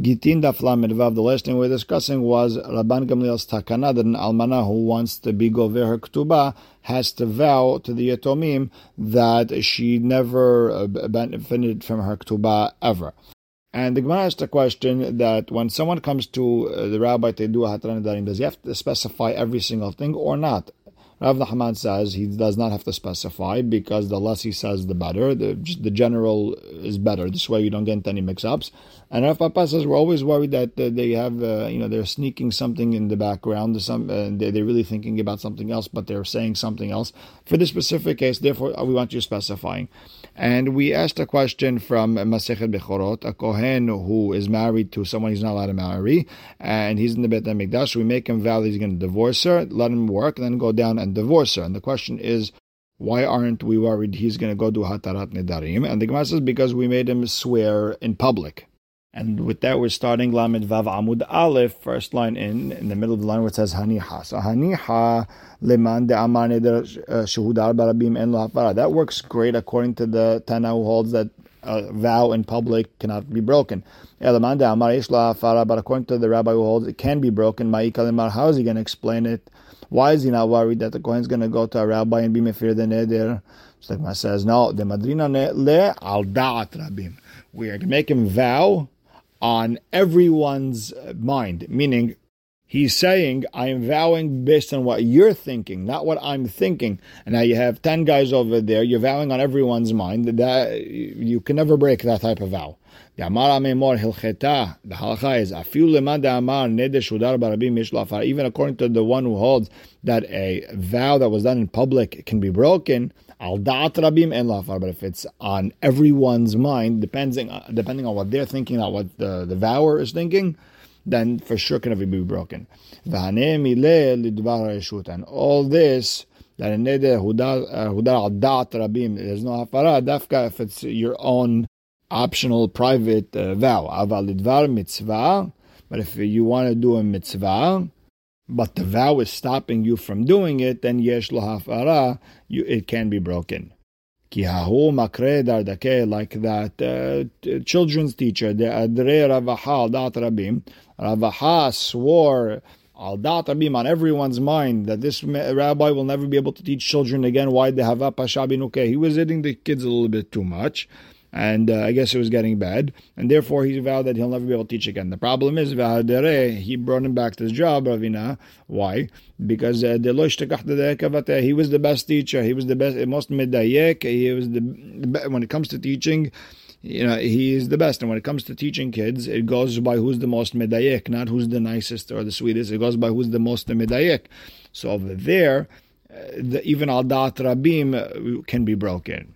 Gittin Daf. The last thing we were discussing was Rabban Gamliel's takana that an almana who wants to be gover her ketubah has to vow to the yatomim that she never uh, benefited from her ketubah ever. And the Gemara asked a question that when someone comes to uh, the rabbi to do a hataran does he have to specify every single thing or not? Rav Nachman says he does not have to specify because the less he says, the better. The, the general is better. This way you don't get any mix-ups. And Rav Papa says we're always worried that uh, they have, uh, you know, they're sneaking something in the background. Some, uh, they're, they're really thinking about something else, but they're saying something else. For this specific case, therefore, we want you specifying. And we asked a question from Masechet Bechorot, a Kohen who is married to someone he's not allowed to marry, and he's in the Beit HaMikdash. We make him vow he's going to divorce her, let him work, and then go down and divorce her. And the question is, why aren't we worried he's going to go do Hatarat Nedarim? And the Gemara says, because we made him swear in public. And with that, we're starting Lamed Vav Amud Aleph, first line in, in the middle of the line where it says Haniha. So Haniha leman de amar neder uh, shehudar barabim en lo hafara. That works great according to the Tana who holds that a vow in public cannot be broken. Leman de amar ish lo hafara, but according to the rabbi who holds it can be broken. Ma'ika lemar, how is he going to explain it? Why is he not worried that the Kohen is going to go to a rabbi and be mefir the neder? The says, no, the madrina ne le al da'at rabim. We are to make him vow on everyone's mind, meaning he's saying, I am vowing based on what you're thinking, not what I'm thinking. And now you have 10 guys over there, you're vowing on everyone's mind. That You can never break that type of vow. The halacha is Amar. Even according to the one who holds that a vow that was done in public can be broken, Rabim. But if it's on everyone's mind, depending depending on what they're thinking, not what the, the vower is thinking, then for sure can never be broken. And all this that a neder hudar al da'at rabim, there's no hafara, dafka if it's your own optional private uh, vow. Aval idvar mitzvah. But if you want to do a mitzvah, but the vow is stopping you from doing it, then yesh lo hafara, it can be broken. Dardake, like that uh, children's teacher, the adre ravaha dat rabim. Ravaha swore al dat rabim on everyone's mind that this rabbi will never be able to teach children again. Why they have a pashabinuke? He was hitting the kids a little bit too much and uh, I guess it was getting bad, and therefore he vowed that he'll never be able to teach again. The problem is, he brought him back to his job, Ravina. Why? Because uh, he was the best teacher. He was the best, most medayek. He was the, when it comes to teaching, you know, he is the best. And when it comes to teaching kids, it goes by who's the most medayek, not who's the nicest or the sweetest. It goes by who's the most medayek. So over there, uh, the, even al dat rabim uh, can be broken.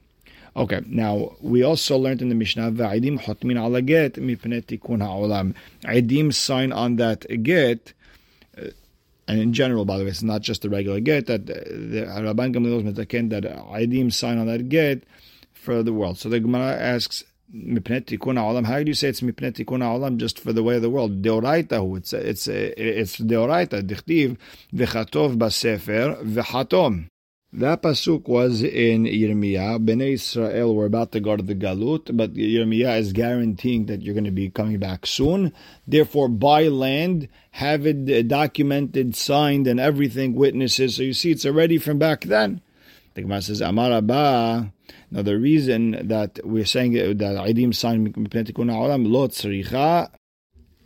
Okay, now we also learned in the Mishnah Va'idim hotmin ala get mipnei tikun ha'olam. Aidim sign on that get, uh, and in general, by the way, it's not just the regular get that uh, the Rabban Gamliel metaken that Aidim sign on that get for the world. So the Gemara asks. Mipnet tikun ha'olam. How do you say it's mipnet tikun ha'olam just for the way of the world? Deoraita, it's it's it's deoraita. Dichtiv v'chatov basefer v'chatom. That pasuk was in Yirmiyah. Bnei Israel were about to go to the Galut, but Yirmiyah is guaranteeing that you're going to be coming back soon. Therefore, buy land, have it documented, signed, and everything, witnesses. So you see, it's already from back then. The Gemara says, Amar Abba. Now, the reason that we're saying that Aidim signed Olam, Lo Tzricha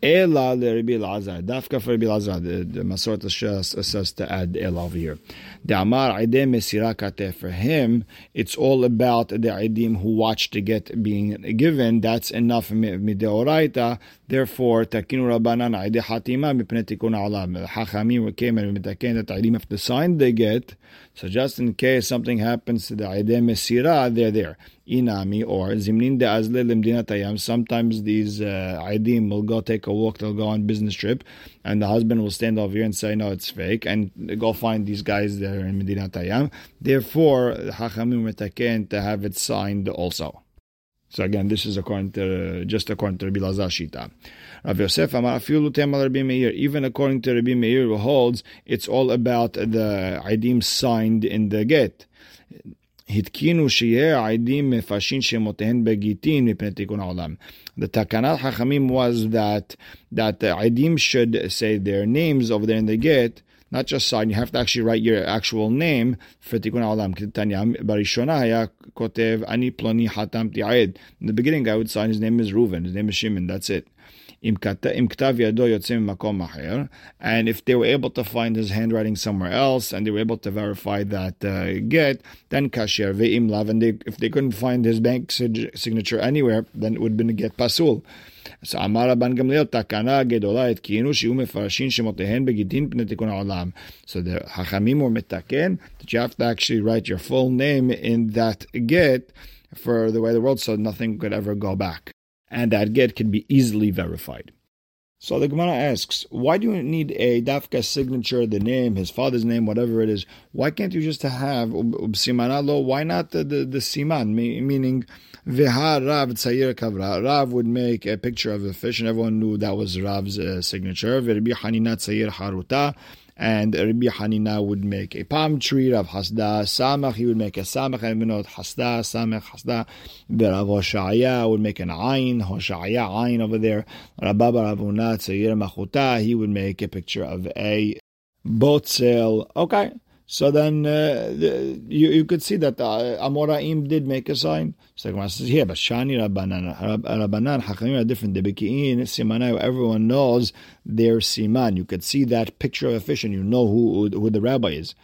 Ela Rabbi Elazar. Dafka for Rabbi Elazar. The, the Masorot says to add Ela over here. The Amar Aidem Mesirakate. For him, it's all about the Aidim who watched the get being given. That's enough mideoraita. Therefore, takinu Rabbanan Aide Hatima mipne tikun alam. Hachamim came and mitaken that Aidim have to sign the get. So just in case something happens to the Aidem Mesira, they're there inami or zimnin de azle limdinatayam. Sometimes these uh, will go take a walk, they'll go on business trip, and the husband will stand over here and say, no, it's fake, and go find these guys there in Medinatayam. Therefore, hachamim metaken to have it signed also. So again, this is according to just according to Rabbi Lazar Shita. Rav Yosef Amar Rabbi Meir. Even according to Rabbi Meir, who holds it's all about the idim signed in the get התקינו שיהיה העדים מפרשים שמותיהן בגיטין מפני תיקון העולם. The takanat hachamim was that that the aidim should say their names over there in the get, not just sign. You have to actually write your actual name for tikkun olam. In the beginning, I would sign. His name is Reuven. His name is Shimon. That's it. And if they were able to find his handwriting somewhere else and they were able to verify that uh, get, then kasher ve'im lav. And they, if they couldn't find his bank signature anywhere, then it would have been a get pasul. So אמר רבן גמליאל, תקנה גדולה התקינו שיהיו מפרשים שמותיהן בגיטין פני תיקון העולם. So the חכמים were מתקן that you have to actually write your full name in that get for the way the world so nothing could ever go back and that get can be easily verified. So the Gemara asks, why do you need a dafka signature, the name, his father's name, whatever it is? Why can't you just have simanalo? Why not the, the, the siman? Meaning, rav tzayir kavra. Rav would make a picture of a fish, and everyone knew that was Rav's uh, signature. And Rabbi Hanina would make a palm tree. Rav Hasda Samach, he would make a Samach, and we Hasda, Samach, Hasda. Rav Hoshaya would make an Ayin, Hoshaya, Ayin over there. Rababa Ravuna Tzayir Machuta, he would make a picture of a boat sail. Okay, so then uh, the, you, you could see that uh, Amoraim did make a sign. So the says here, but Shani Rabbanan, Rabbanan, Hachamim are different. The Beki'in, Simanai, everyone knows their Siman. You could see that picture of a fish and you know who, who the rabbi is.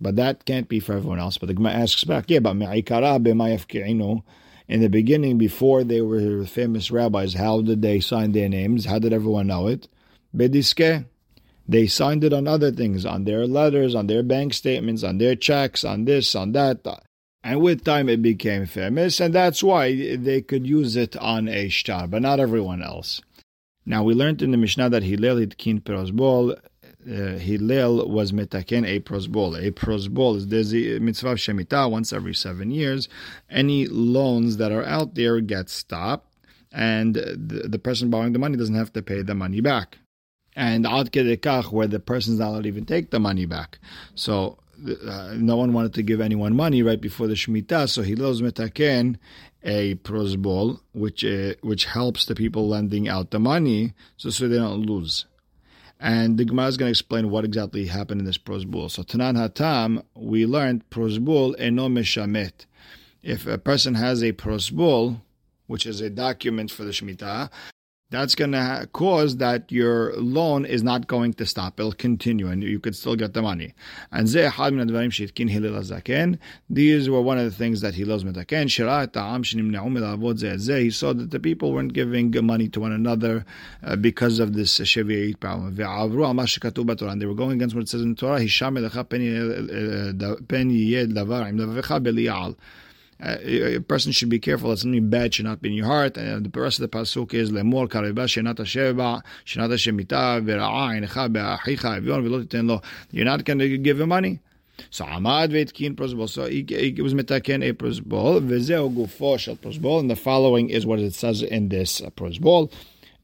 But that can't be for everyone else. But the Gemara asks back, yeah, but Me'ikara b'mayafki'inu. In the beginning, before they were famous rabbis, how did they sign their names? How did everyone know it? Bediske. They signed it on other things, on their letters, on their bank statements, on their checks, on this, on that. And with time it became famous, and that's why they could use it on a star, but not everyone else. Now we learned in the Mishnah that Hillel hitkin prosbol. Uh, Hillel was metaken a prosbol. A prosbol is there's a mitzvah shemitah once every seven years. Any loans that are out there get stopped, and the, the person borrowing the money doesn't have to pay the money back and ad kedekach, where the person's not allowed to even take the money back. So uh, no one wanted to give anyone money right before the Shemitah, so he loves metaken a prosbol, which uh, which helps the people lending out the money, so so they don't lose. And the Gemara is going to explain what exactly happened in this prosbul. So Tanan Hatam, we learned prosbul eno meshamet. If a person has a prosbul, which is a document for the Shemitah, that's going to cause that your loan is not going to stop. It'll continue and you could still get the money. And these were one of the things that he loves metaken. He saw that the people weren't giving money to one another uh, because of this Shevi'it problem. And they were going against what it says in the Torah a person should be careful that something bad should not be in your heart. And the rest of the pasuk is lemor kareba shenata sheva shenata shemita v'ra'a inecha be'achicha evion v'lo titen lo. You're not going to give him money. So Amad veitkin prosbol. So he, was mitaken a prosbol. V'zeu gufo shel prosbol. And the following is what it says in this uh, prosbol.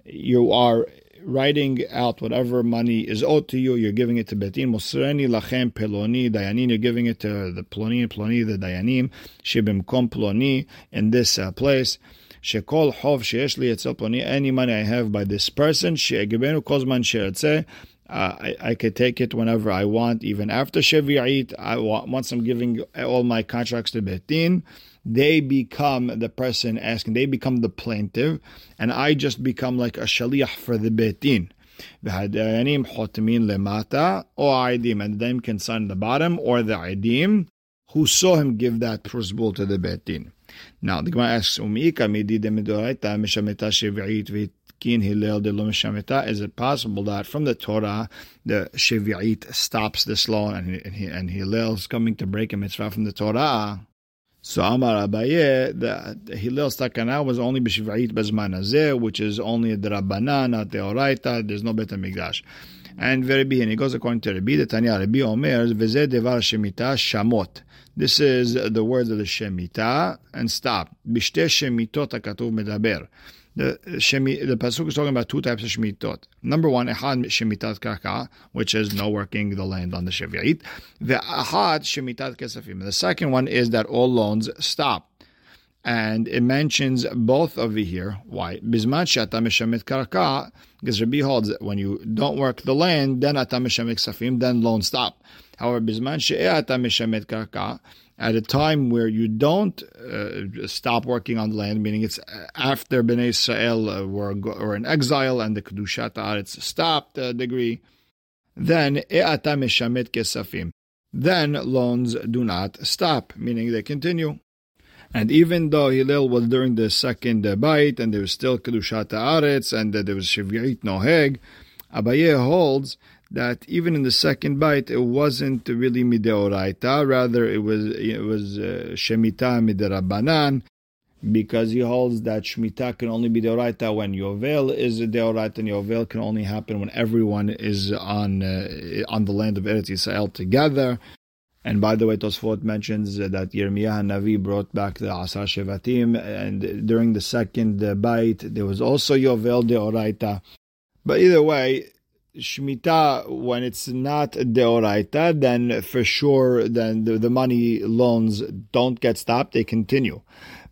You are writing out whatever money is owed to you, you're giving it to Betin. Mosreni lachem peloni dayanin, you're giving it to the ploni, ploni, the dayanim, shibimkom ploni, in this uh, place. Shekol hov sheyesh li etzel ploni, any money I have by this person, she'egibenu kozman she'etzeh, uh, I, I could take it whenever I want, even after Shevi'it. I want, once I'm giving all my contracts to Betin, they become the person asking, they become the plaintiff, and I just become like a shaliach for the betin. והדיינים חותמים lemata or aidim, and them can sign the bottom, or the aidim who saw him give that prosbul to the betin. Now the Gemara asks, "Umika midi demidoraita mishameta shevi'it v'itkin hillel de mishameta." Is it possible that from the Torah the shevi'it stops this law and and, and Hillel is coming to break a mitzvah from the Torah? So Amar Abaye, the Hillel Stakana was only b'shivait bezman hazeh, which is only the Rabbanan, not the Oraita. There's no Bet Hamikdash. And very and he goes according to Rabbi, the Tanya Rabbi Omer, v'zeh devar shemita shamot. This is the word of the Shemitah, and stop. Bishte shemitot hakatuv medaber. The shemi, the pasuk is talking about two types of shemitot. Number one, ehad shemitat karka, which is no working the land on the shevi'it. The ahad shemitat kesafim. The second one is that all loans stop. And it mentions both of over here. Why? Bisman shata meshamet karka, because Rabbi holds that when you don't work the land, then ata meshamet kesafim, then loans stop. However, bisman she'ata meshamet karka, at a time where you don't uh, stop working on the land, meaning it's after Bnei Israel uh, were, were in exile and the Kedushat Haaretz stopped a degree, then e'ata meshamet kesafim. Then loans do not stop, meaning they continue. And even though Hillel was during the second uh, bite and there was still Kedushat Haaretz and uh, there was Shivrit Noheg, Abaye holds that even in the second bite, it wasn't really mideoraita. Rather, it was it was uh, shemita miderabanan, because he holds that shemitah can only be deoraita when yovel is deoraita, and yovel can only happen when everyone is on uh, on the land of Eretz Yisrael together. And by the way, Tosfot mentions that Yirmiyah Navi brought back the Asar Shevatim, and during the second bite, there was also Yovel Deoraita. But either way, Shemitah, when it's not deoraita, then for sure, then the, the money loans don't get stopped; they continue.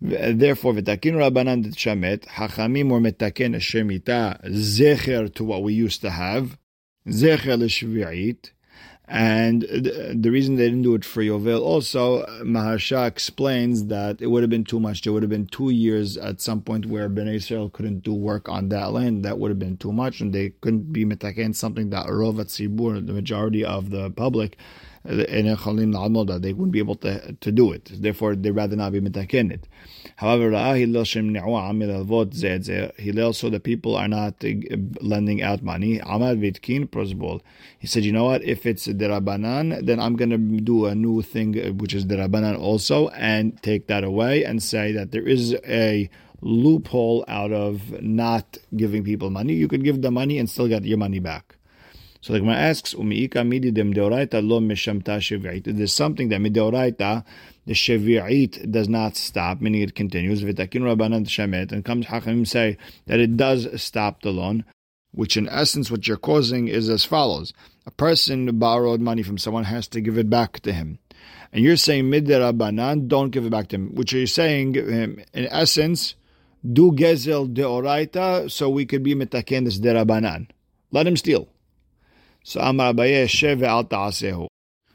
Therefore, v'takin rabbanan shamet hachamim or metaken shemitah zecher to what we used to have, zecher l'shvi'it, and the reason they didn't do it for Yovel also, uh, Maharsha explains that it would have been too much. There would have been two years at some point where Ben Israel couldn't do work on that land. That would have been too much, and they couldn't be metaken something that Rovat Sibur, the majority of the public, they wouldn't be able to, to do it. Therefore, they'd rather not be metaken it. However, Hillel saw the people are not uh, lending out money. He said, you know what? If it's derabanan, then I'm going to do a new thing, uh, which is derabanan also, and take that away and say that there is a loophole out of not giving people money. You could give the money and still get your money back. So the Gemara asks, "Umiika midi dem deoraita lo mishamta shevi'it." There's something that mideoraita, the shevi'it does not stop, meaning it continues. V'takin rabbanan shemet, and comes hachamim say that it does stop the loan, which in essence what you're causing is as follows: a person borrowed money from someone has to give it back to him. And you're saying mid rabbanan, don't give it back to him. Which you're saying, um, in essence, do gezel deoraita, so we could be mitaken this derabanan. Let him steal. So Amar Abaye.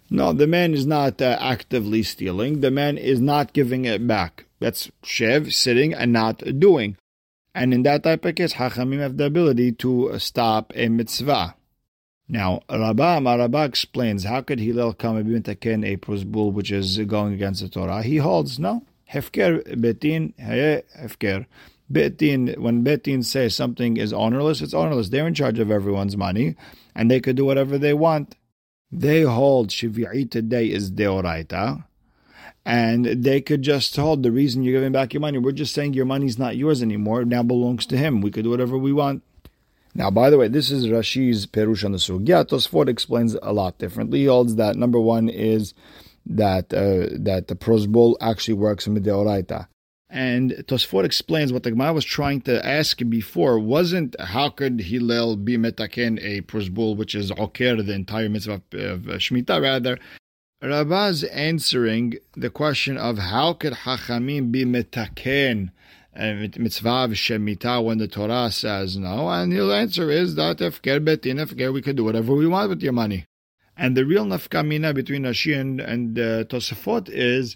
No, the man is not uh, actively stealing. The man is not giving it back. That's Shev, sitting and not doing. And in that type of case, Hachamim have the ability to stop a mitzvah. Now, Rabbah Marabah explains how could Hillel come and be a prosbul which is going against the Torah? He holds no. Hefker betin hefker. Betin, when Betin says something is ownerless, it's ownerless. They're in charge of everyone's money, and they could do whatever they want. They hold Shivi'i today is Deoraita, and they could just hold the reason you're giving back your money. We're just saying your money's not yours anymore. It now belongs to him. We could do whatever we want. Now, by the way, this is Rashi's Perush on the Sugya. Tosfot explains a lot differently. He holds that number one is that uh, that the prosbol actually works in the Deoraita. And Tosfot explains what the Gemara was trying to ask before wasn't how could Hillel be metaken a prosbul, which is oker, the entire mitzvah of Shemitah, rather. Rabbah's answering the question of how could Hachamim be metaken mitzvah of Shemitah when the Torah says no, and his answer is that if ger betin if we could do whatever we want with your money. And the real nafkamina between Rashi and, and uh, is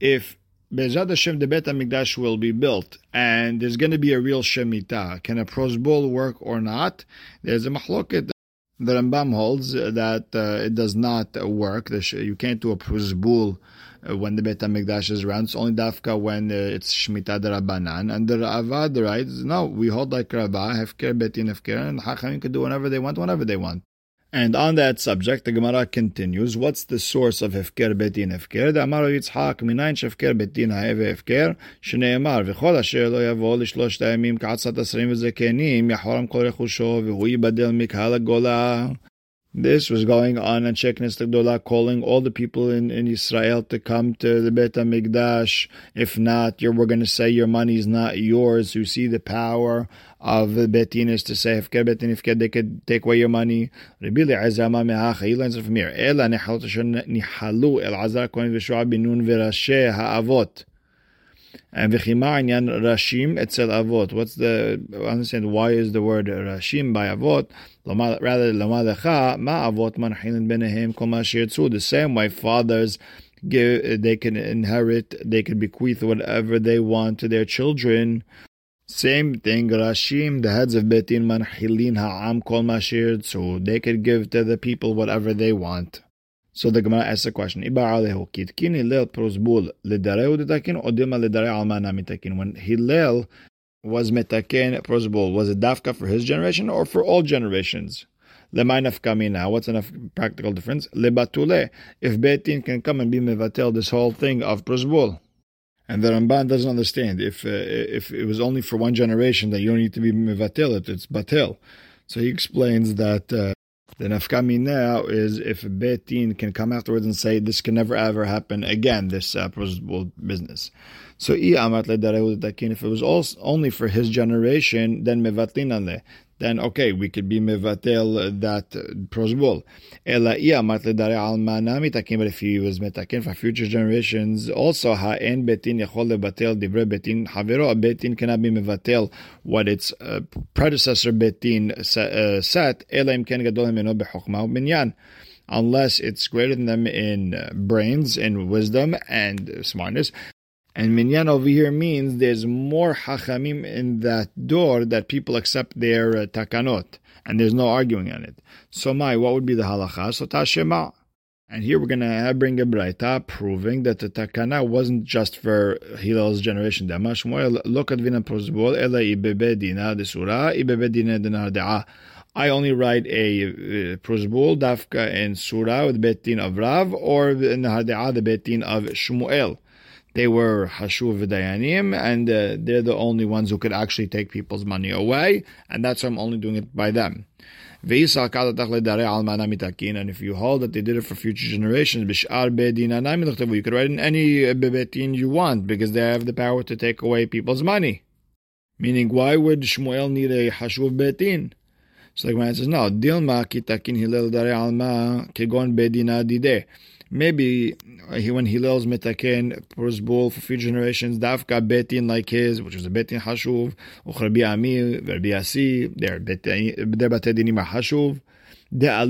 if Bezat Hashem, the Bet HaMikdash will be built, and there's going to be a real Shemitah. Can a prosbul work or not? There's a mahloket. The Rambam holds that uh, it does not work. You can't do a prosbul uh, when the Bet HaMikdash is around. It's only dafka when uh, it's Shemitah Rabbanan. And the Ravad writes, no, we hold like Rabbah, Hefker, Betin, Hefker, and Hachamim can do whatever they want, whenever they want. And on that subject, the Gemara continues. What's the source of Hefker Betin Hefker? The Amar Yitzhak, minayin shefker betin ha'eve Hefker, שנאמר, וכל אשר לא יבוא לשלושת הימים כעצת עשרים וזקנים, יחורם כל רכושו, והוא ייבדל מקהל הגולה. This was going on and Sheikh Nistagdola calling all the people in, in Israel to come to the Beit HaMikdash. If not, you're, we're going to say your money is not yours. You see the power of the Betin is to say, if Betin, if they could take away your money. He learns from here. Nihalu el azar kohen v'shua binun ha'avot. And v'chima inyan rashim etzel avot. What's the, understand why is the word rashim by avot? Rather, lamadecha ma avot manchilin benehem kol mashir The same way fathers give, they can inherit, they can bequeath whatever they want to their children. Same thing, Rashim, the heads of Betin manchilin ha'am kol mashir So They could give to the people whatever they want. So the Gemara asks a question? When Hillel was metaken prosbul, was it dafka for his generation or for all generations? Kamina. What's enough practical difference? Lebatule. If Betin can come and be mevatel this whole thing of prosbul. And the Ramban doesn't understand. If uh, if it was only for one generation, that you don't need to be mevatel it. It's batel. So he explains that uh, the nafkami now is if a betin can come afterwards and say this can never ever happen again, this uh, business. So if it was also only for his generation, then mevatlin then okay, we could be mevatel that prosbul. But if he was metakin for future generations, also ha'en betin yachol lebatel divrei betin havero, a betin cannot be mevatel what its uh, predecessor betin uh, set, elam ken gadol himeno bechokma minyan unless it's greater than them in uh, brains and wisdom and smartness. And minyan over here means there's more hachamim in that door that people accept their uh, takanot, and there's no arguing on it. So my, what would be the halacha? So tashema. And here we're going to bring a braita proving that the takana wasn't just for Hillel's generation. Look at vina prosbol ela ibebedina ibebedina. I only write a uh, prosbul dafka in Sura with betin of Rav or in the the betin of Shmuel they were Hashuv Dayanim, and uh, they're the only ones who could actually take people's money away, and that's why I'm only doing it by them. And if you hold that they did it for future generations, you could write in any bebetin you want because they have the power to take away people's money. Meaning, why would Shmuel need a Hashuv betin? So the man says, no, Dilma kitakin hilel dare alma kegon bedina dide maybe uh, he, when Hillel's metaken prosbul for future generations, dafka betin like his, which was a betin hashuv, uchrabi ami, verbi asi, they're batedinim hashuv. They have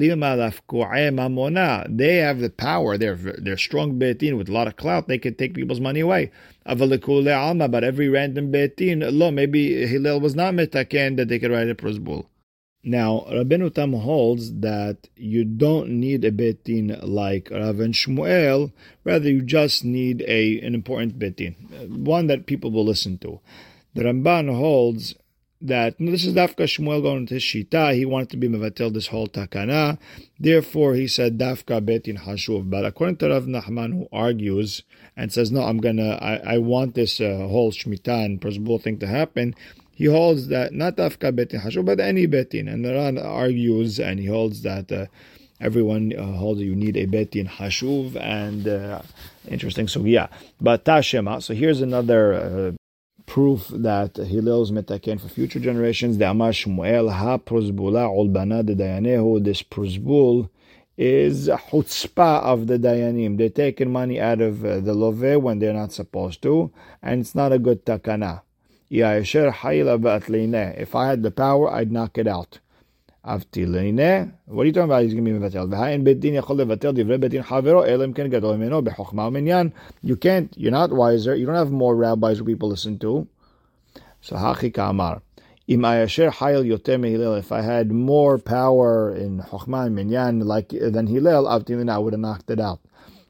the power. They're they're strong betin with a lot of clout. They can take people's money away. But every random betin, lo, maybe Hillel was not metaken that they could write a prosbul. Now, Rabbeinu Tam holds that you don't need a betin like Rav and Shmuel, rather you just need a an important betin, one that people will listen to. The Ramban holds that this is Dafka Shmuel going to Shita, he wanted to be Mevatel this whole Takana, therefore he said Dafka Betin Hashuv. But according to Rav Nachman, who argues and says, no, I'm gonna, I, I want this uh, whole Shemitah and Prosbul thing to happen, he holds that not Afka Betin but any Betin. And the Ran argues and he holds that uh, everyone uh, holds you need a Betin Hashuv. And uh, interesting, so yeah. But Tashema, so here's another uh, proof that Hillel's metaken for future generations. The Amar Shmuel ha prozbula olbana de dayanehu. This prozbul is chutzpah of the dayanim. They're taking money out of uh, the love when they're not supposed to, and it's not a good takana. If I had the power, I'd knock it out. What are you talking about? He's going to be mevatel. You can't, you're not wiser, you don't have more rabbis who people listen to. So hachi kamar. If I had more power in Chokhmah and Minyan like than Hillel, I would have knocked it out.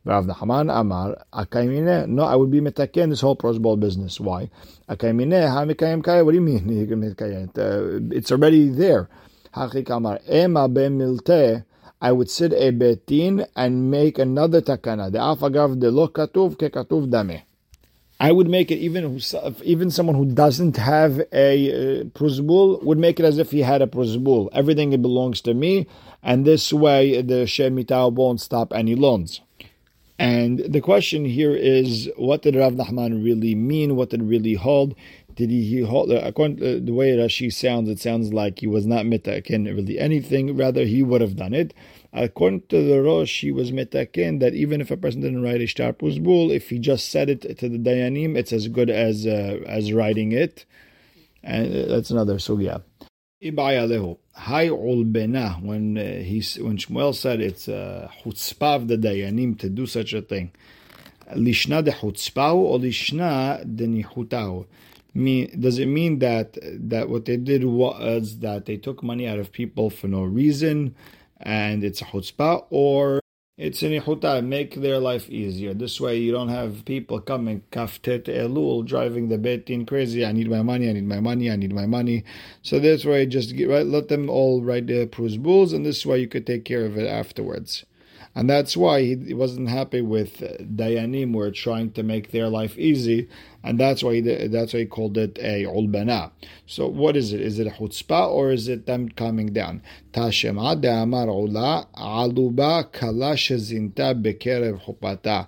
Rav Nachman Amar, Akaimine, no, I would be metaken this whole prosbul business. Why? Akaimine, ha mikayim kaya, what do you mean? Uh, it's already there. Hachik Amar, Ema I would sit a betin and make another takana. The afagav de lo katuv ke katuv dame. I would make it even even someone who doesn't have a uh, would make it as if he had a pruzbul. Everything belongs to me, and this way the shemitah won't stop any loans. And the question here is, what did Rav Nachman really mean? What did really hold? Did he, he hold? Uh, according to the way Rashi sounds, it sounds like he was not mitakin really anything. Rather, he would have done it. According to the Rosh, he was mitakin that even if a person didn't write a shtar bul, if he just said it to the dayanim, it's as good as uh, as writing it. And uh, that's another sugya. Hi ulbena when uh, he when Shmuel said it's uh, chutzpah of the dayanim to do such a thing. Lishna de chutzpah or lishna de nichutau. Mean, does it mean that that what they did was that they took money out of people for no reason, and it's a chutzpah, or it's an ichuta, make their life easier. This way you don't have people coming kaftet elul driving the betin crazy. I need my money. I need my money. I need my money. So this way, just get, right, let them all write the prus and this way you could take care of it afterwards. And that's why he wasn't happy with Dayanim who are trying to make their life easy, and that's why he, that's why he called it a ulbana. So what is it? Is it a chutzpah or is it them coming down? Tashema de'amar ula aluba kala shezinta bekerev chupata.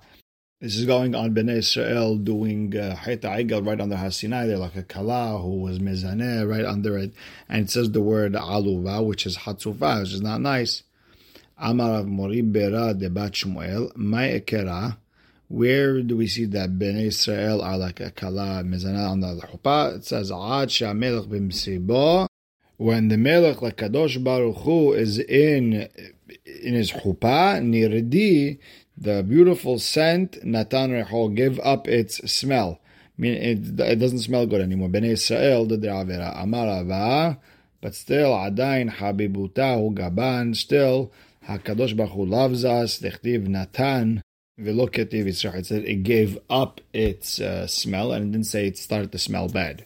This is going on Bnei Israel doing Hayta uh, right under Hasinai. They're like a kala who was mezaneh right under it. And it says the word aluva, which is hatzufa, which is not nice. Amar Mori Bera de Bat Shmuel, my ekera. Where do we see that Ben Israel are like a kala mezana on the chuppah? It says Ad Shamelech b'msibo. When the Melech, like Kadosh Baruch Hu, is in in his chuppah, nirdi, the beautiful scent, Natan Reho, give up its smell. I mean, it, it doesn't smell good anymore. Ben Israel the Avera. Amar but still, Adain Habibutahu Gaban, still, HaKadosh Baruch Hu loves us. Dechtiv Natan. Veloketiv It said it gave up its uh, smell and it didn't say it started to smell bad.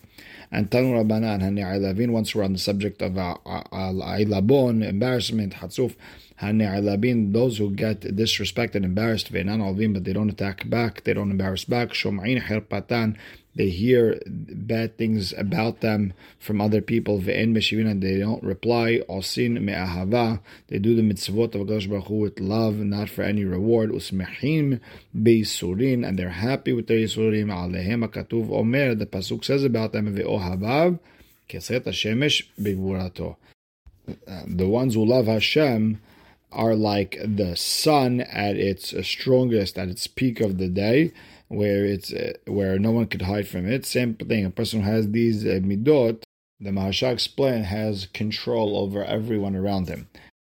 And Tanu Rabbanan Hani once we're on the subject of uh, Ailabon, embarrassment, Hatzuf, Hani those who get disrespected, embarrassed, Ve'nan Alvin, but they don't attack back, they don't embarrass back, Shom'in Herpatan, they hear bad things about them from other people. Ve'en meshivin, they don't reply. Osin me'ahava, they do the mitzvot of Hakadosh Baruch Hu with love, not for any reward. Usmechim beisurin, and they're happy with their yisurim. Alehem akatuv omer, the pasuk says about them ve'ohavav keset hashemesh begvurato. The ones who love Hashem are like the sun at its strongest, at its peak of the day where it's uh, where no one could hide from it. Same thing. A person who has these uh, midot, the Maharsha explained, has control over everyone around him.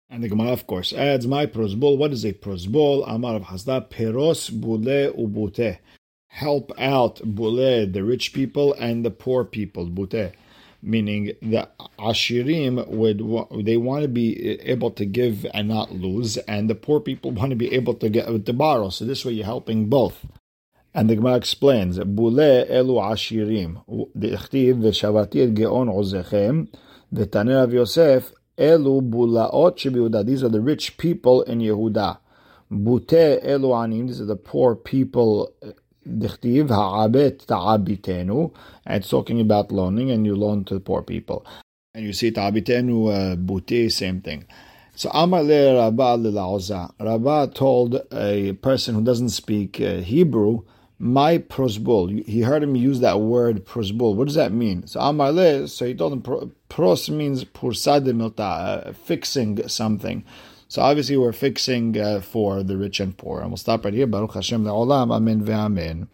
And the Gemara, of course, adds my prosbol. What is a prosbol? Amar of Hasda peros bule ubute. Help out bule, the rich people, and the poor people, bute meaning the Ashirim would they want to be able to give and not lose, and the poor people want to be able to get to borrow. So this way, you're helping both. And the Gemara explains, "Bule elu Ashirim, dechtiv v'shavatir geon ozechem, v'taner of Yosef elu bulaot. These are the rich people in Yehuda. Bute elu anim. These are the poor people Dichtiv ha'abet ta'abitenu. It's talking about loaning, and you loan to poor people. And you see ta'abitenu, uh, buti, same thing. So Amar le Rabba lil'auza. Rabba told a person who doesn't speak uh, Hebrew, my prosbul. He heard him use that word prosbul. What does that mean? So Amar le, so he told him pros means pursad uh, fixing something. So obviously we're fixing uh, for the rich and poor. And we'll stop right here. Baruch Hashem le'olam. Amen ve'amen.